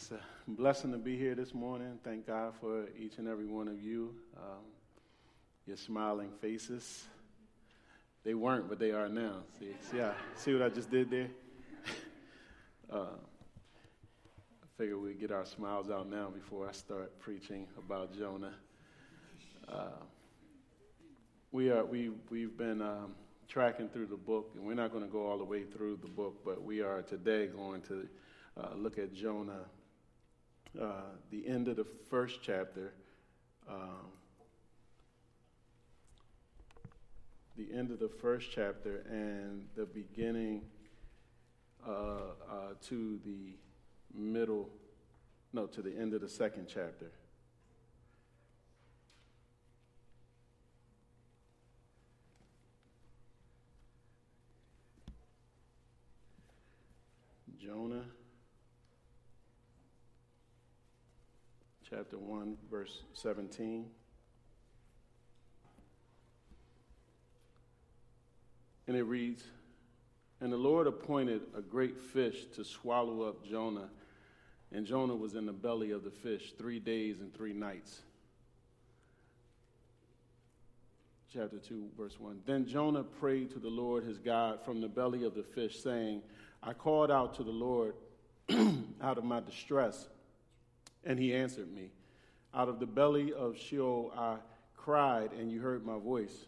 It's a blessing to be here this morning. Thank God for each and every one of you. Um, your smiling faces. They weren't, but they are now. See, see, I, see what I just did there? uh, I figure we'd get our smiles out now before I start preaching about Jonah. Uh, we are, we, we've been um, tracking through the book, and we're not going to go all the way through the book, but we are today going to uh, look at Jonah, uh, the end of the first chapter. Um, the end of the first chapter and the beginning uh, uh, to the middle, no, to the end of the second chapter. Jonah chapter 1, verse 17. And it reads And the Lord appointed a great fish to swallow up Jonah, and Jonah was in the belly of the fish three days and three nights. Chapter 2, verse 1. Then Jonah prayed to the Lord his God from the belly of the fish, saying, I called out to the Lord out of my distress and he answered me. Out of the belly of Sheol I cried, and you heard my voice.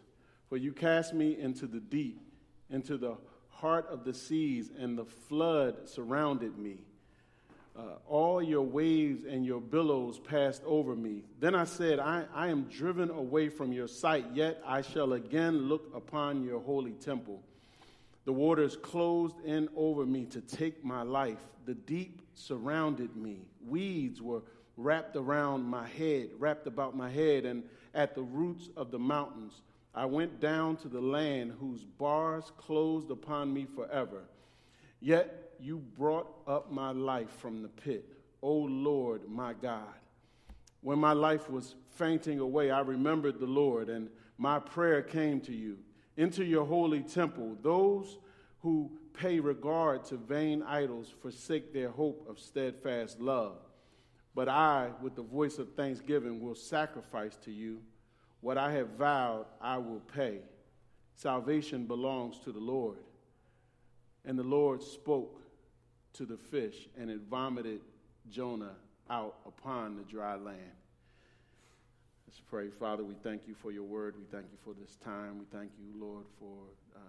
For you cast me into the deep, into the heart of the seas, and the flood surrounded me. Uh, all your waves and your billows passed over me. Then I said, I, I am driven away from your sight, yet I shall again look upon your holy temple. The waters closed in over me to take my life. The deep surrounded me. Weeds were wrapped around my head, wrapped about my head, and at the roots of the mountains. I went down to the land whose bars closed upon me forever. Yet you brought up my life from the pit, O Lord my God. When my life was fainting away, I remembered the Lord, and my prayer came to you. Into your holy temple, those who pay regard to vain idols forsake their hope of steadfast love. But I, with the voice of thanksgiving, will sacrifice to you. What I have vowed, I will pay. Salvation belongs to the Lord. And the Lord spoke to the fish, and it vomited Jonah out upon the dry land. Let's pray. Father, we thank you for your word. We thank you for this time. We thank you, Lord, for uh,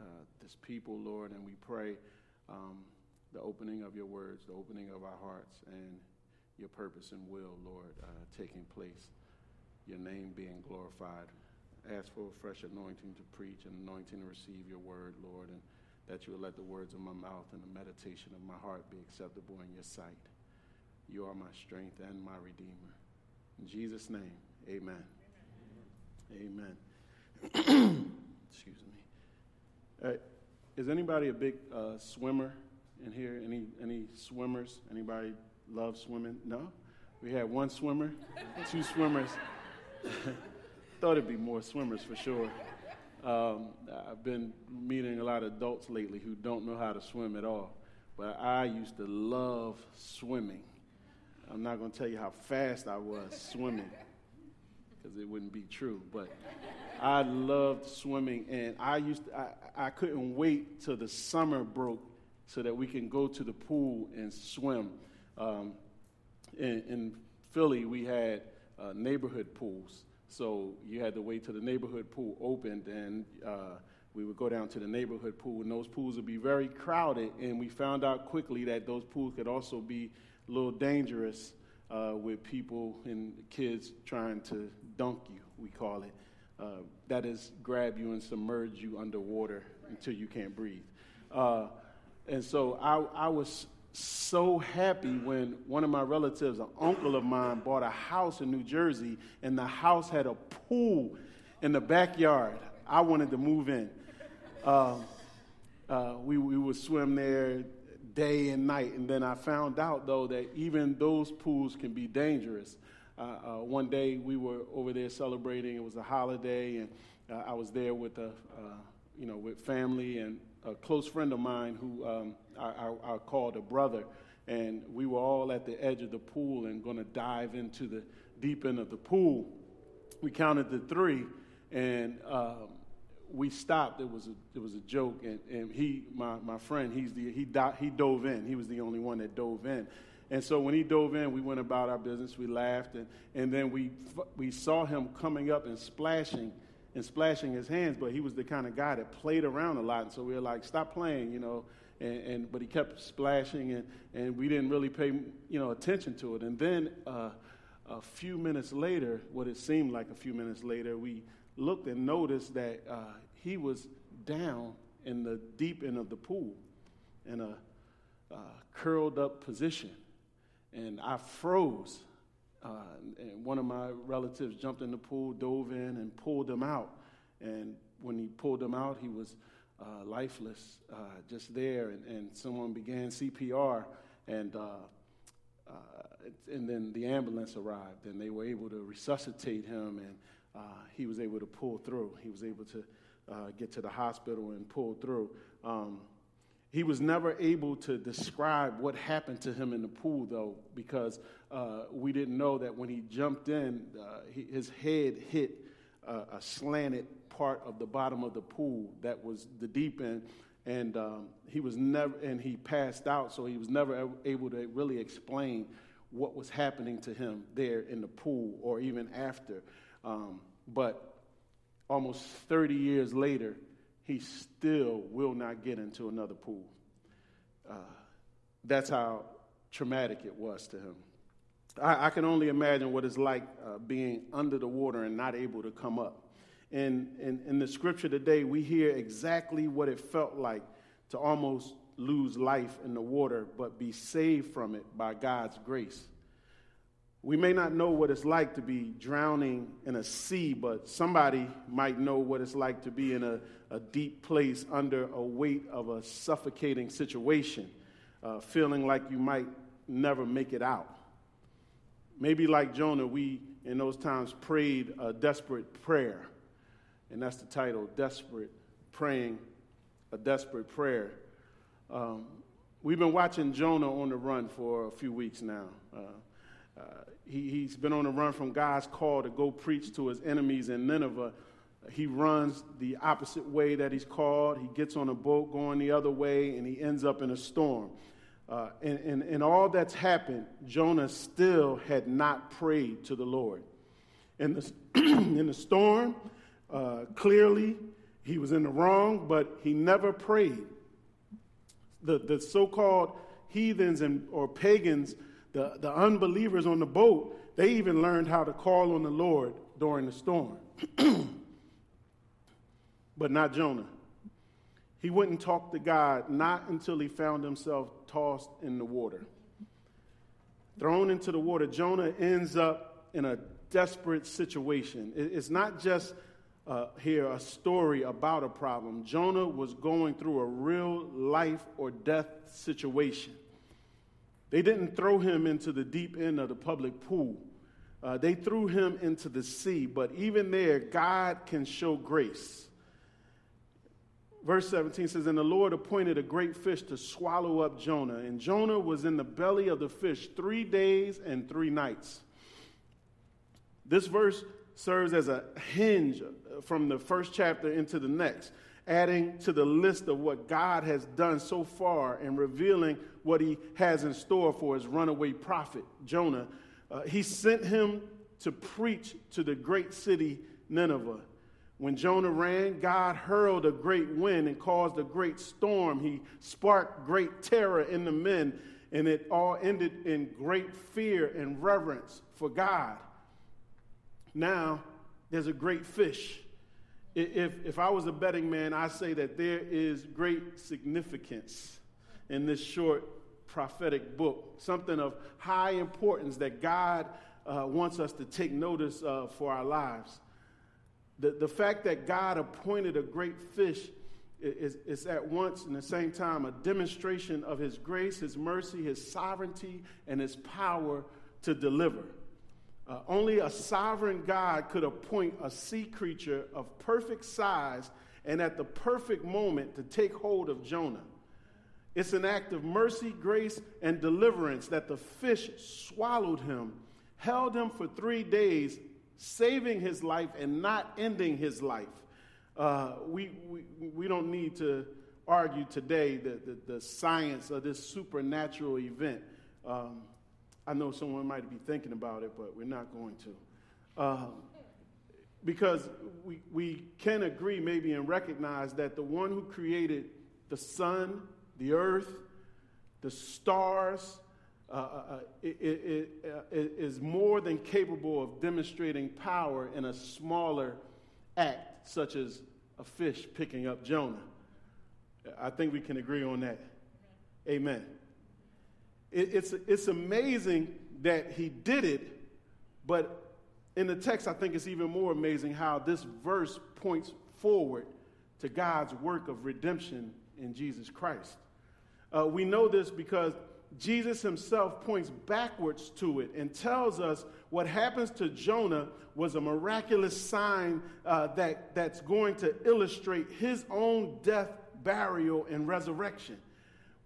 uh, this people, Lord, and we pray um, the opening of your words, the opening of our hearts, and your purpose and will, Lord, uh, taking place, your name being glorified. Ask for a fresh anointing to preach and anointing to receive your word, Lord, and that you will let the words of my mouth and the meditation of my heart be acceptable in your sight. You are my strength and my redeemer. In Jesus' name, amen. Amen. amen. Excuse me. Uh, is anybody a big uh, swimmer in here? Any any swimmers? Anybody love swimming? No? We had one swimmer, two swimmers. Thought it'd be more swimmers for sure. Um, I've been meeting a lot of adults lately who don't know how to swim at all. But I used to love swimming. I'm not going to tell you how fast I was swimming because it wouldn't be true. But I loved swimming, and I used to, I, I couldn't wait till the summer broke so that we can go to the pool and swim. Um, in, in, Philly, we had uh, neighborhood pools. So you had to wait till the neighborhood pool opened, and uh, we would go down to the neighborhood pool, and those pools would be very crowded. And we found out quickly that those pools could also be a little dangerous uh, with people and kids trying to dunk you, we call it. Uh, that is, grab you and submerge you underwater until you can't breathe. Uh, and so I, I was so happy when one of my relatives, an uncle of mine, bought a house in New Jersey, and the house had a pool in the backyard. I wanted to move in. Uh, uh, we, we would swim there day and night, and then I found out, though, that even those pools can be dangerous. Uh, uh one day we were over there celebrating, it was a holiday, and uh, I was there with, a, uh, you know, with family and a close friend of mine who um, I, I, I, called a brother, and we were all at the edge of the pool and going to dive into the deep end of the pool. We counted to three, and um, we stopped. It was a, it was a joke, and, and he, my, my friend, he's the, he, do, he dove in. He was the only one that dove in. And so when he dove in, we went about our business. We laughed, and, and then we, we saw him coming up and splashing and splashing his hands, but he was the kind of guy that played around a lot. And so we were like, stop playing, you know. And, and but he kept splashing, and, and we didn't really pay you know attention to it. And then uh, a few minutes later, what it seemed like a few minutes later, we looked and noticed that uh, he was down in the deep end of the pool in a uh, curled up position. And I froze. Uh, and one of my relatives jumped in the pool, dove in, and pulled him out. And when he pulled him out, he was uh, lifeless, uh, just there. And, and, someone began CPR, and, uh, uh, and then the ambulance arrived, and they were able to resuscitate him, and uh, he was able to pull through. He was able to get to the hospital and pull through. Um, he was never able to describe what happened to him in the pool, though, because uh, we didn't know that when he jumped in, uh, he, his head hit uh, a slanted part of the bottom of the pool that was the deep end, and um, he was never, and he passed out, so he was never able to really explain what was happening to him there in the pool or even after. Um, but almost 30 years later, he still will not get into another pool. Uh, that's how traumatic it was to him. I, I can only imagine what it's like uh, being under the water and not able to come up. And in, in the scripture today, we hear exactly what it felt like to almost lose life in the water, but be saved from it by God's grace. We may not know what it's like to be drowning in a sea, but somebody might know what it's like to be in a, a deep place under a weight of a suffocating situation, uh, feeling like you might never make it out. Maybe like Jonah, we in those times prayed a desperate prayer, and that's the title Desperate Praying a Desperate Prayer. Um, we've been watching Jonah on the run for a few weeks now. Uh, uh, he, has been on the run from God's call to go preach to his enemies in Nineveh. He runs the opposite way that he's called. He gets on a boat going the other way, and he ends up in a storm. Uh, and, and, and all that's happened, Jonah still had not prayed to the Lord. In the, in the storm, uh, clearly, he was in the wrong, but he never prayed. The, the so called heathens and, or pagans the, the unbelievers on the boat, they even learned how to call on the Lord during the storm. but not Jonah. He wouldn't talk to God not until he found himself tossed in the water. Thrown into the water, Jonah ends up in a desperate situation. It's not just uh, here a story about a problem. Jonah was going through a real life or death situation. They didn't throw him into the deep end of the public pool. Uh, they threw him into the sea, but even there, God can show grace. Verse 17 says, And the Lord appointed a great fish to swallow up Jonah. And Jonah was in the belly of the fish three days and three nights. This verse serves as a hinge from the first chapter into the next adding to the list of what God has done so far and revealing what he has in store for his runaway prophet, Jonah. Uh, he sent him to preach to the great city, Nineveh. When Jonah ran, God hurled a great wind and caused a great storm. He sparked great terror in the men, and it all ended in great fear and reverence for God. Now, there's a great fish if, if I was a betting man, I say that there is great significance in this short prophetic book, something of high importance that God uh, wants us to take notice of for our lives. The, the fact that God appointed a great fish is, is at once and the same time a demonstration of his grace, his mercy, his sovereignty, and his power to deliver. Uh, only a sovereign God could appoint a sea creature of perfect size and at the perfect moment to take hold of Jonah. It's an act of mercy, grace, and deliverance that the fish swallowed him, held him for three days, saving his life and not ending his life. Uh, we, we, we don't need to argue today the, the, the science of this supernatural event. Um, I know someone might be thinking about it, but we're not going to. Um, because we, we can agree, maybe, and recognize that the one who created the sun, the earth, the stars, uh, uh, uh it, it, uh, more than capable of demonstrating power in a smaller act, such as a fish picking up Jonah. I think we can agree on that. Amen. It, it's, it's amazing that he did it, but in the text, I think it's even more amazing how this verse points forward to God's work of redemption in Jesus Christ. Uh, we know this because Jesus himself points backwards to it and tells us what happens to Jonah was a miraculous sign uh, that, that's going to illustrate his own death, burial, and resurrection.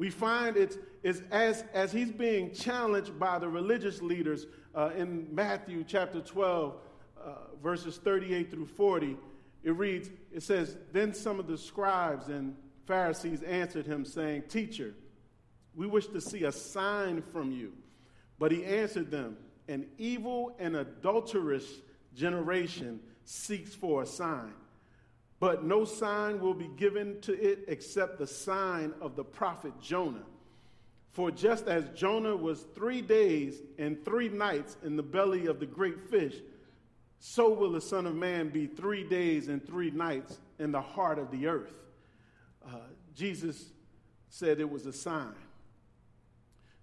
We find it's, it's as, as he's being challenged by the religious leaders uh, in Matthew chapter 12, uh, verses 38 through 40. It reads, it says, Then some of the scribes and Pharisees answered him, saying, Teacher, we wish to see a sign from you. But he answered them, An evil and adulterous generation seeks for a sign. But no sign will be given to it except the sign of the prophet Jonah. For just as Jonah was three days and three nights in the belly of the great fish, so will the Son of Man be three days and three nights in the heart of the earth. Uh, Jesus said it was a sign.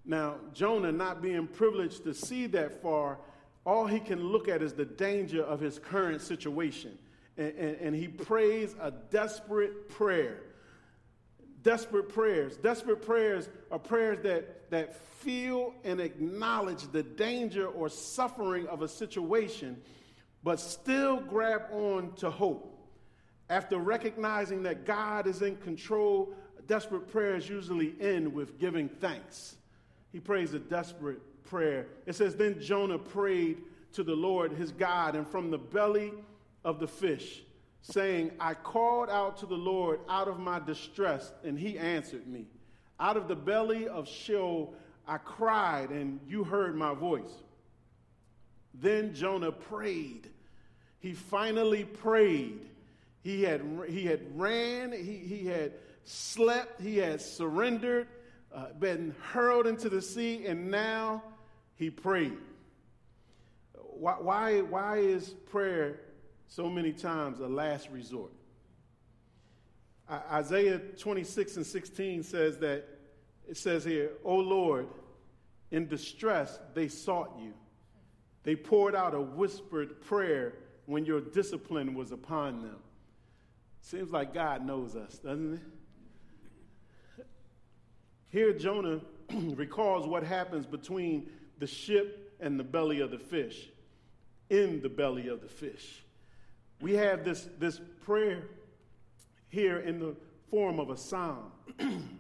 Now, Jonah, not being privileged to see that far, all he can look at is the danger of his current situation. And, and, and he prays a desperate prayer. Desperate prayers. Desperate prayers are prayers that, that feel and acknowledge the danger or suffering of a situation, but still grab on to hope. After recognizing that God is in control, desperate prayers usually end with giving thanks he prays a desperate prayer. It says, Then Jonah prayed to the Lord his God, and from the belly of the fish, saying, I called out to the Lord out of my distress, and he answered me. Out of the belly of Sheol, I cried, and you heard my voice. Then Jonah prayed. He finally prayed. He had, he had ran, he, he had slept, he had surrendered, uh, been hurled into the sea, and now he prayed. Why, why, why is prayer so many times a last resort? Isaiah 26 and 16 says that, it says here, O Lord, in distress they sought you. They poured out a whispered prayer when your discipline was upon them. Seems like God knows us, doesn't it? Here, Jonah recalls what happens between the ship and the belly of the fish, in the belly of the fish. We have this, this prayer here in the form of a psalm.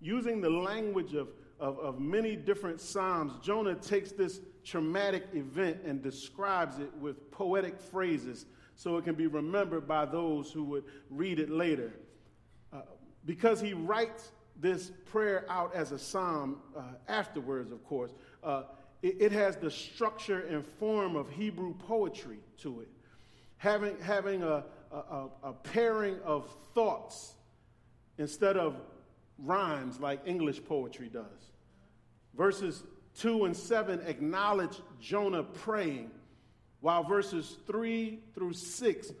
Using the language of, of, of many different psalms, Jonah takes this traumatic event and describes it with poetic phrases so it can be remembered by those who would read it later. Uh, because he writes this prayer out as a psalm uh, afterwards, of course, uh, it, it, has the structure and form of Hebrew poetry to it, having, having a, a, a pairing of thoughts instead of rhymes like English poetry does. Verses 2 and 7 acknowledge Jonah praying, while verses 3 through 6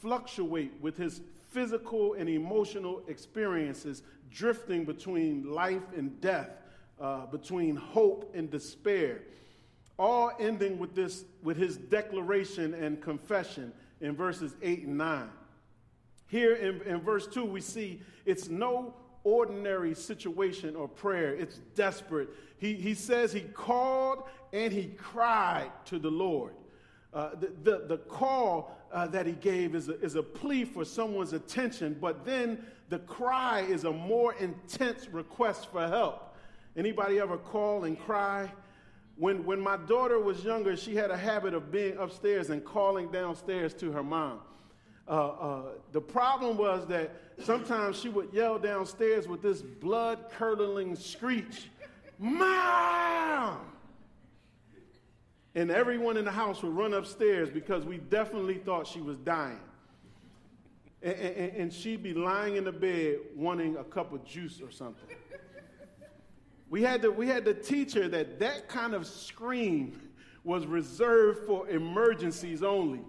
fluctuate with his physical and emotional experiences drifting between life and death, uh, between hope and despair, all ending with, this, with his declaration and confession in verses 8 and 9. Here in, in verse 2, we see it's no ordinary situation or prayer, it's desperate. He, he says he called and he cried to the Lord. Uh, the, the, the, call uh, that he gave is a, is a plea for someone's attention, but then the cry is a more intense request for help. Anybody ever call and cry? When, when my daughter was younger, she had a habit of being upstairs and calling downstairs to her mom. Uh, uh, the problem was that sometimes she would yell downstairs with this blood curdling screech, Mom! And everyone in the house would run upstairs because we definitely thought she was dying. And, and, and she'd be lying in the bed wanting a cup of juice or something. We had, to, we had to teach her that that kind of scream was reserved for emergencies only.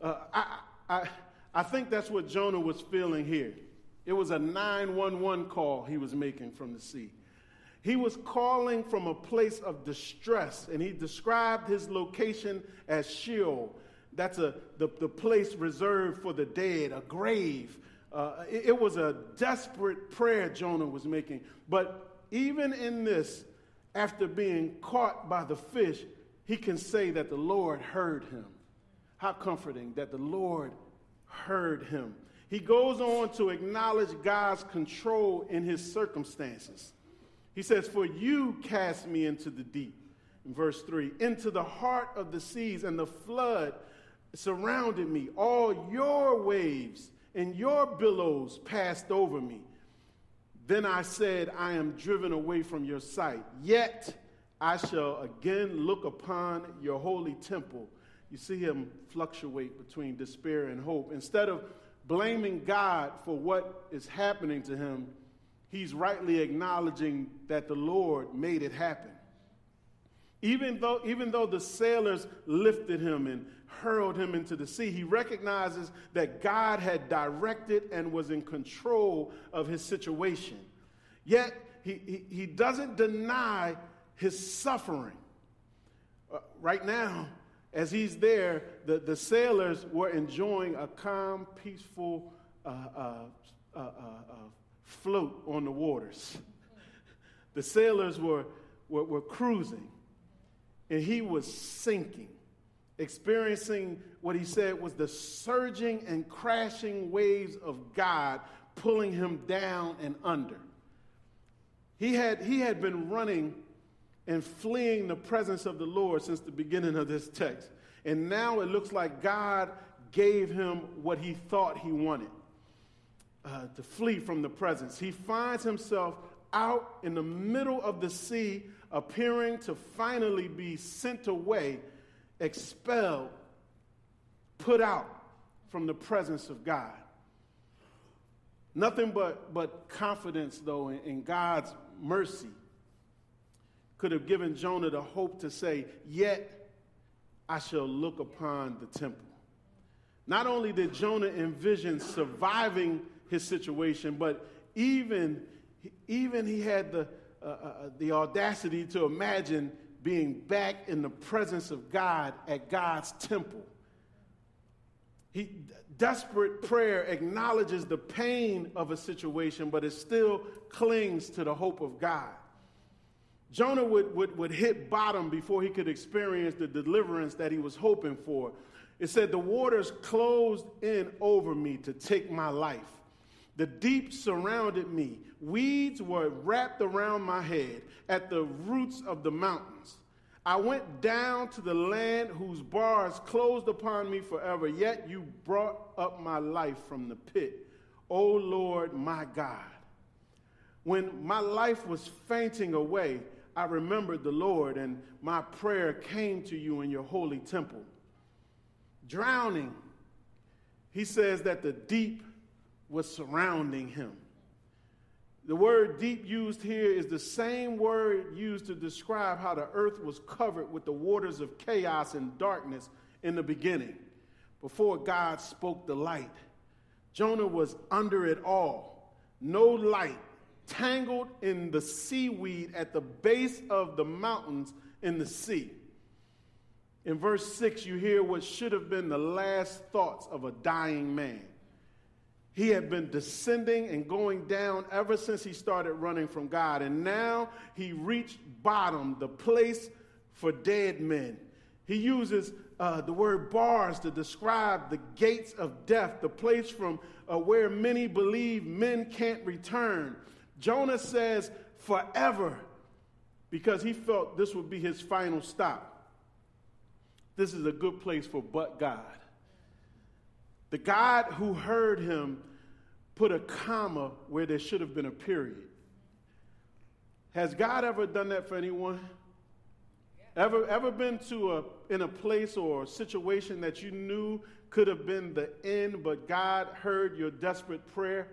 Uh, I, I, I think that's what Jonah was feeling here. It was a 911 call he was making from the sea. He was calling from a place of distress, and he described his location as Sheol. That's a, the, the place reserved for the dead, a grave. Uh, it, it was a desperate prayer Jonah was making. But even in this, after being caught by the fish, he can say that the Lord heard him. How comforting that the Lord heard him. He goes on to acknowledge God's control in his circumstances. He says, For you cast me into the deep, in verse 3, into the heart of the seas, and the flood surrounded me. All your waves and your billows passed over me. Then I said, I am driven away from your sight. Yet I shall again look upon your holy temple. You see him fluctuate between despair and hope. Instead of blaming God for what is happening to him, he's rightly acknowledging that the Lord made it happen. Even though, even though the sailors lifted him and hurled him into the sea, he recognizes that God had directed and was in control of his situation. Yet, he, he, he doesn't deny his suffering. Uh, right now, as he's there, the, the sailors were enjoying a calm, peaceful uh, uh, uh, uh, uh float on the waters. The sailors were, were, were cruising and he was sinking, experiencing what he said was the surging and crashing waves of God pulling him down and under. He had, he had been running and fleeing the presence of the Lord since the beginning of this text. And now it looks like God gave him what he thought he wanted uh, to flee from the presence. He finds himself out in the middle of the sea appearing to finally be sent away, expelled, put out from the presence of God. Nothing but, but confidence, though, in, in God's mercy could have given Jonah the hope to say, Yet I shall look upon the temple. Not only did Jonah envision surviving his situation, but even, even he had the, uh, uh, uh, the audacity to imagine being back in the presence of God at God's temple. He, desperate prayer acknowledges the pain of a situation, but it still clings to the hope of God. Jonah would, would, would hit bottom before he could experience the deliverance that he was hoping for. It said, The waters closed in over me to take my life. The deep surrounded me. Weeds were wrapped around my head at the roots of the mountains. I went down to the land whose bars closed upon me forever, yet you brought up my life from the pit. O Lord, my God. When my life was fainting away, I remembered the Lord, and my prayer came to you in your holy temple. Drowning, he says that the deep was surrounding him. The word deep used here is the same word used to describe how the earth was covered with the waters of chaos and darkness in the beginning, before God spoke the light. Jonah was under it all, no light, tangled in the seaweed at the base of the mountains in the sea. In verse 6, you hear what should have been the last thoughts of a dying man. He had been descending and going down ever since he started running from God. And now he reached bottom, the place for dead men. He uses uh, the word bars to describe the gates of death, the place from uh, where many believe men can't return. Jonah says forever because he felt this would be his final stop. This is a good place for but God. The God who heard him put a comma where there should have been a period. Has God ever done that for anyone? Ever, ever been to a, in a place or a situation that you knew could have been the end, but God heard your desperate prayer?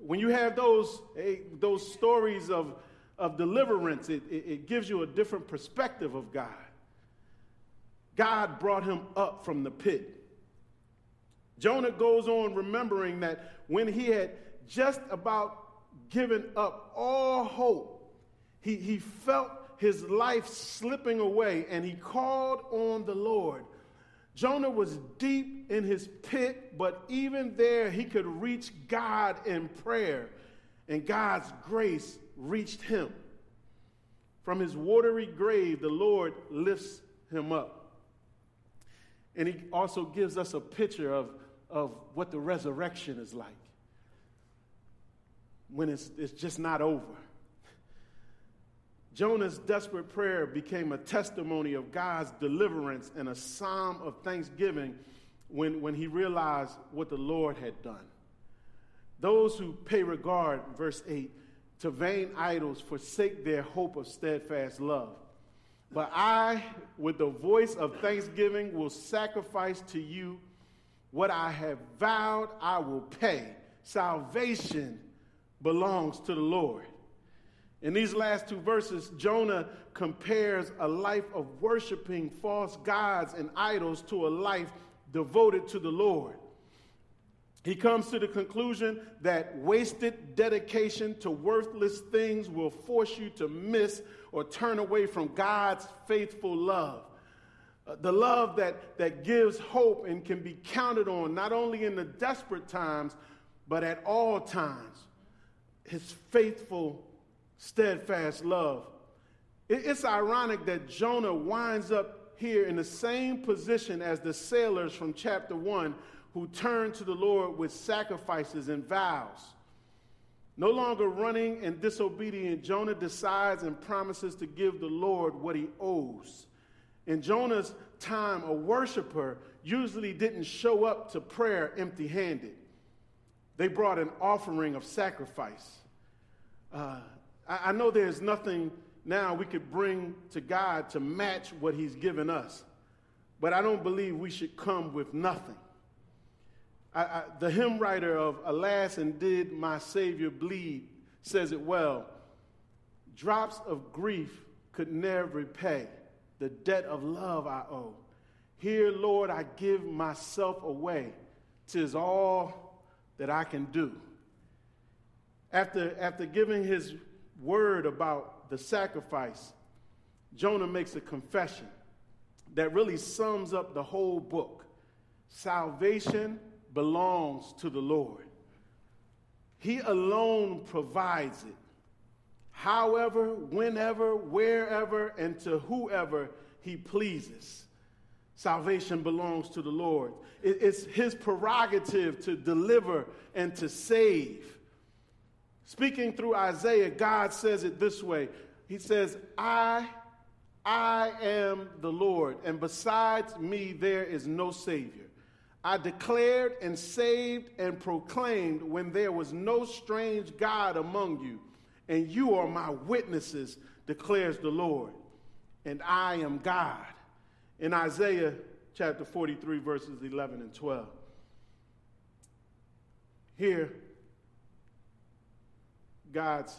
When you have those, eh, those stories of, of deliverance, it, it, it gives you a different perspective of God. God brought him up from the pit. Jonah goes on remembering that when he had just about given up all hope, he, he felt his life slipping away and he called on the Lord. Jonah was deep in his pit, but even there he could reach God in prayer, and God's grace reached him. From his watery grave, the Lord lifts him up. And he also gives us a picture of, of what the resurrection is like when it's, it's just not over. Jonah's desperate prayer became a testimony of God's deliverance and a psalm of thanksgiving when, when he realized what the Lord had done. Those who pay regard, verse 8, to vain idols forsake their hope of steadfast love. But I, with the voice of thanksgiving, will sacrifice to you what I have vowed I will pay. Salvation belongs to the Lord. In these last two verses, Jonah compares a life of worshiping false gods and idols to a life devoted to the Lord. He comes to the conclusion that wasted dedication to worthless things will force you to miss or turn away from God's faithful love. Uh, the love that, that gives hope and can be counted on not only in the desperate times, but at all times. His faithful steadfast love. It's ironic that Jonah winds up here in the same position as the sailors from chapter 1 who turned to the Lord with sacrifices and vows. No longer running and disobedient, Jonah decides and promises to give the Lord what he owes. In Jonah's time, a worshiper usually didn't show up to prayer empty handed, they brought an offering of sacrifice. Uh, I, I know there's nothing now we could bring to God to match what He's given us, but I don't believe we should come with nothing. I, I, the hymn writer of Alas and Did My Savior Bleed says it well. Drops of grief could never repay the debt of love I owe. Here, Lord, I give myself away. Tis all that I can do. After, after giving his word about the sacrifice, Jonah makes a confession that really sums up the whole book. Salvation belongs to the Lord. He alone provides it. However, whenever, wherever, and to whoever he pleases. Salvation belongs to the Lord. It's his prerogative to deliver and to save. Speaking through Isaiah, God says it this way He says, I, I am the Lord, and besides me there is no Savior. I declared and saved and proclaimed when there was no strange God among you, and you are my witnesses, declares the Lord, and I am God. In Isaiah chapter 43, verses 11 and 12. Here, God's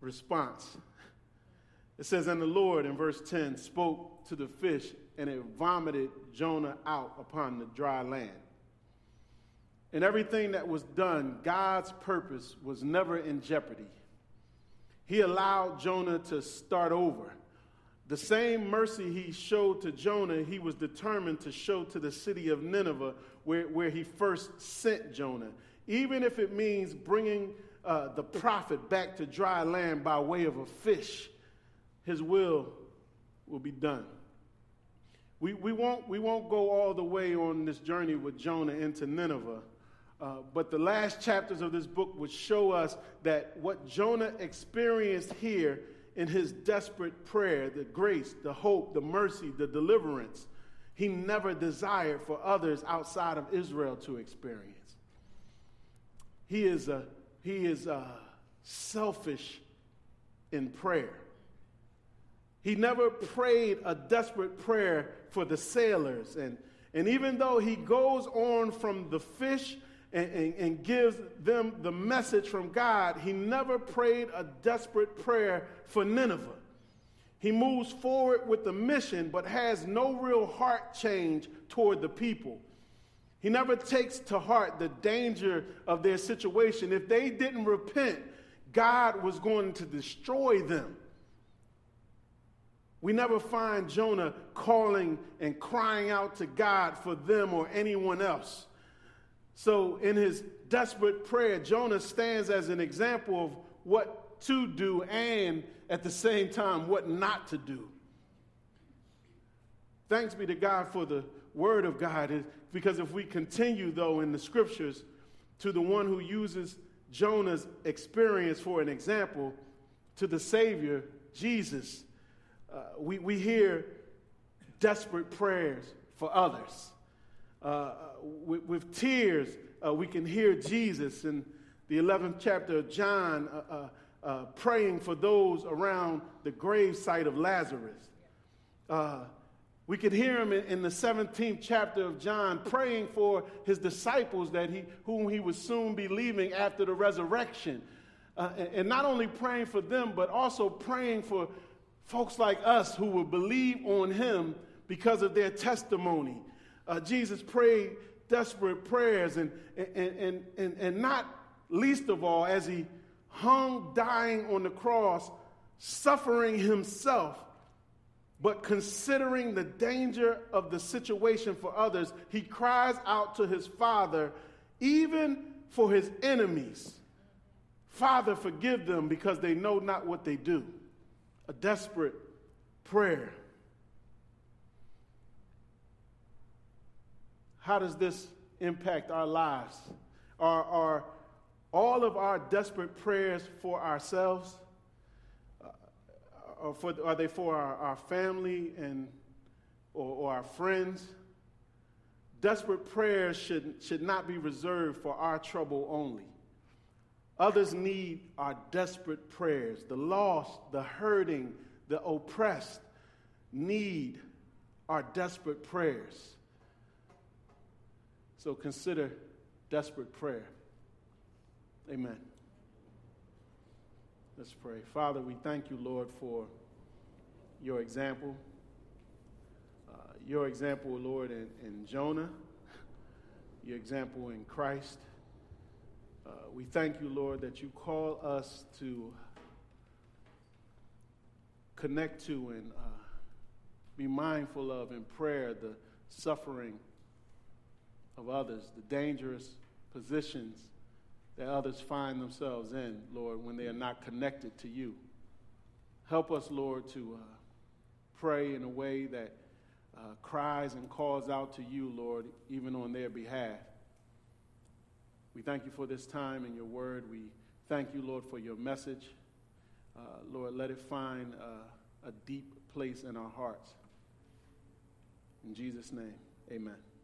response. It says, And the Lord, in verse 10, spoke to the fish, and it vomited Jonah out upon the dry land. And everything that was done, God's purpose was never in jeopardy. He allowed Jonah to start over. The same mercy he showed to Jonah, he was determined to show to the city of Nineveh, where, where he first sent Jonah, even if it means bringing uh, the prophet back to dry land by way of a fish. His will will be done. We, we, won't, we won't go all the way on this journey with Jonah into Nineveh, uh, but the last chapters of this book would show us that what Jonah experienced here in his desperate prayer, the grace, the hope, the mercy, the deliverance, he never desired for others outside of Israel to experience. He is, a, he is a selfish in prayer. He never prayed a desperate prayer for the sailors. And, and even though he goes on from the fish and, and, and, gives them the message from God, he never prayed a desperate prayer for Nineveh. He moves forward with the mission, but has no real heart change toward the people. He never takes to heart the danger of their situation. If they didn't repent, God was going to destroy them. We never find Jonah calling and crying out to God for them or anyone else. So, in his desperate prayer, Jonah stands as an example of what to do and at the same time what not to do. Thanks be to God for the word of God, because if we continue, though, in the scriptures to the one who uses Jonah's experience for an example, to the Savior, Jesus uh, we, we hear desperate prayers for others. Uh, with, with, tears, uh, we can hear Jesus in the 11th chapter of John uh, uh, uh, praying for those around the grave site of Lazarus. we can hear him in, in, the 17th chapter of John praying for his disciples that he, whom he would soon be leaving after the resurrection. And, and not only praying for them, but also praying for folks like us who will believe on him because of their testimony. Uh, Jesus prayed desperate prayers, and, and, and, and, and not least of all, as he hung dying on the cross, suffering himself, but considering the danger of the situation for others, he cries out to his Father, even for his enemies Father, forgive them because they know not what they do a desperate prayer. How does this impact our lives? Are, are all of our desperate prayers for ourselves? Uh, or for, are they for our, our family and, or, or our friends? Desperate prayers should, should not be reserved for our trouble only. Others need our desperate prayers. The lost, the hurting, the oppressed need our desperate prayers. So consider desperate prayer. Amen. Let's pray. Father, we thank you, Lord, for your example. Uh, your example, Lord, in, in Jonah, your example in Christ. Uh, we thank you, Lord, that you call us to connect to and uh, be mindful of in prayer the suffering of others, the dangerous positions that others find themselves in, Lord, when they are not connected to you. Help us, Lord, to uh, pray in a way that uh, cries and calls out to you, Lord, even on their behalf. We thank you for this time and your word. We thank you, Lord, for your message. Uh, Lord, let it find uh, a deep place in our hearts. In Jesus' name, amen.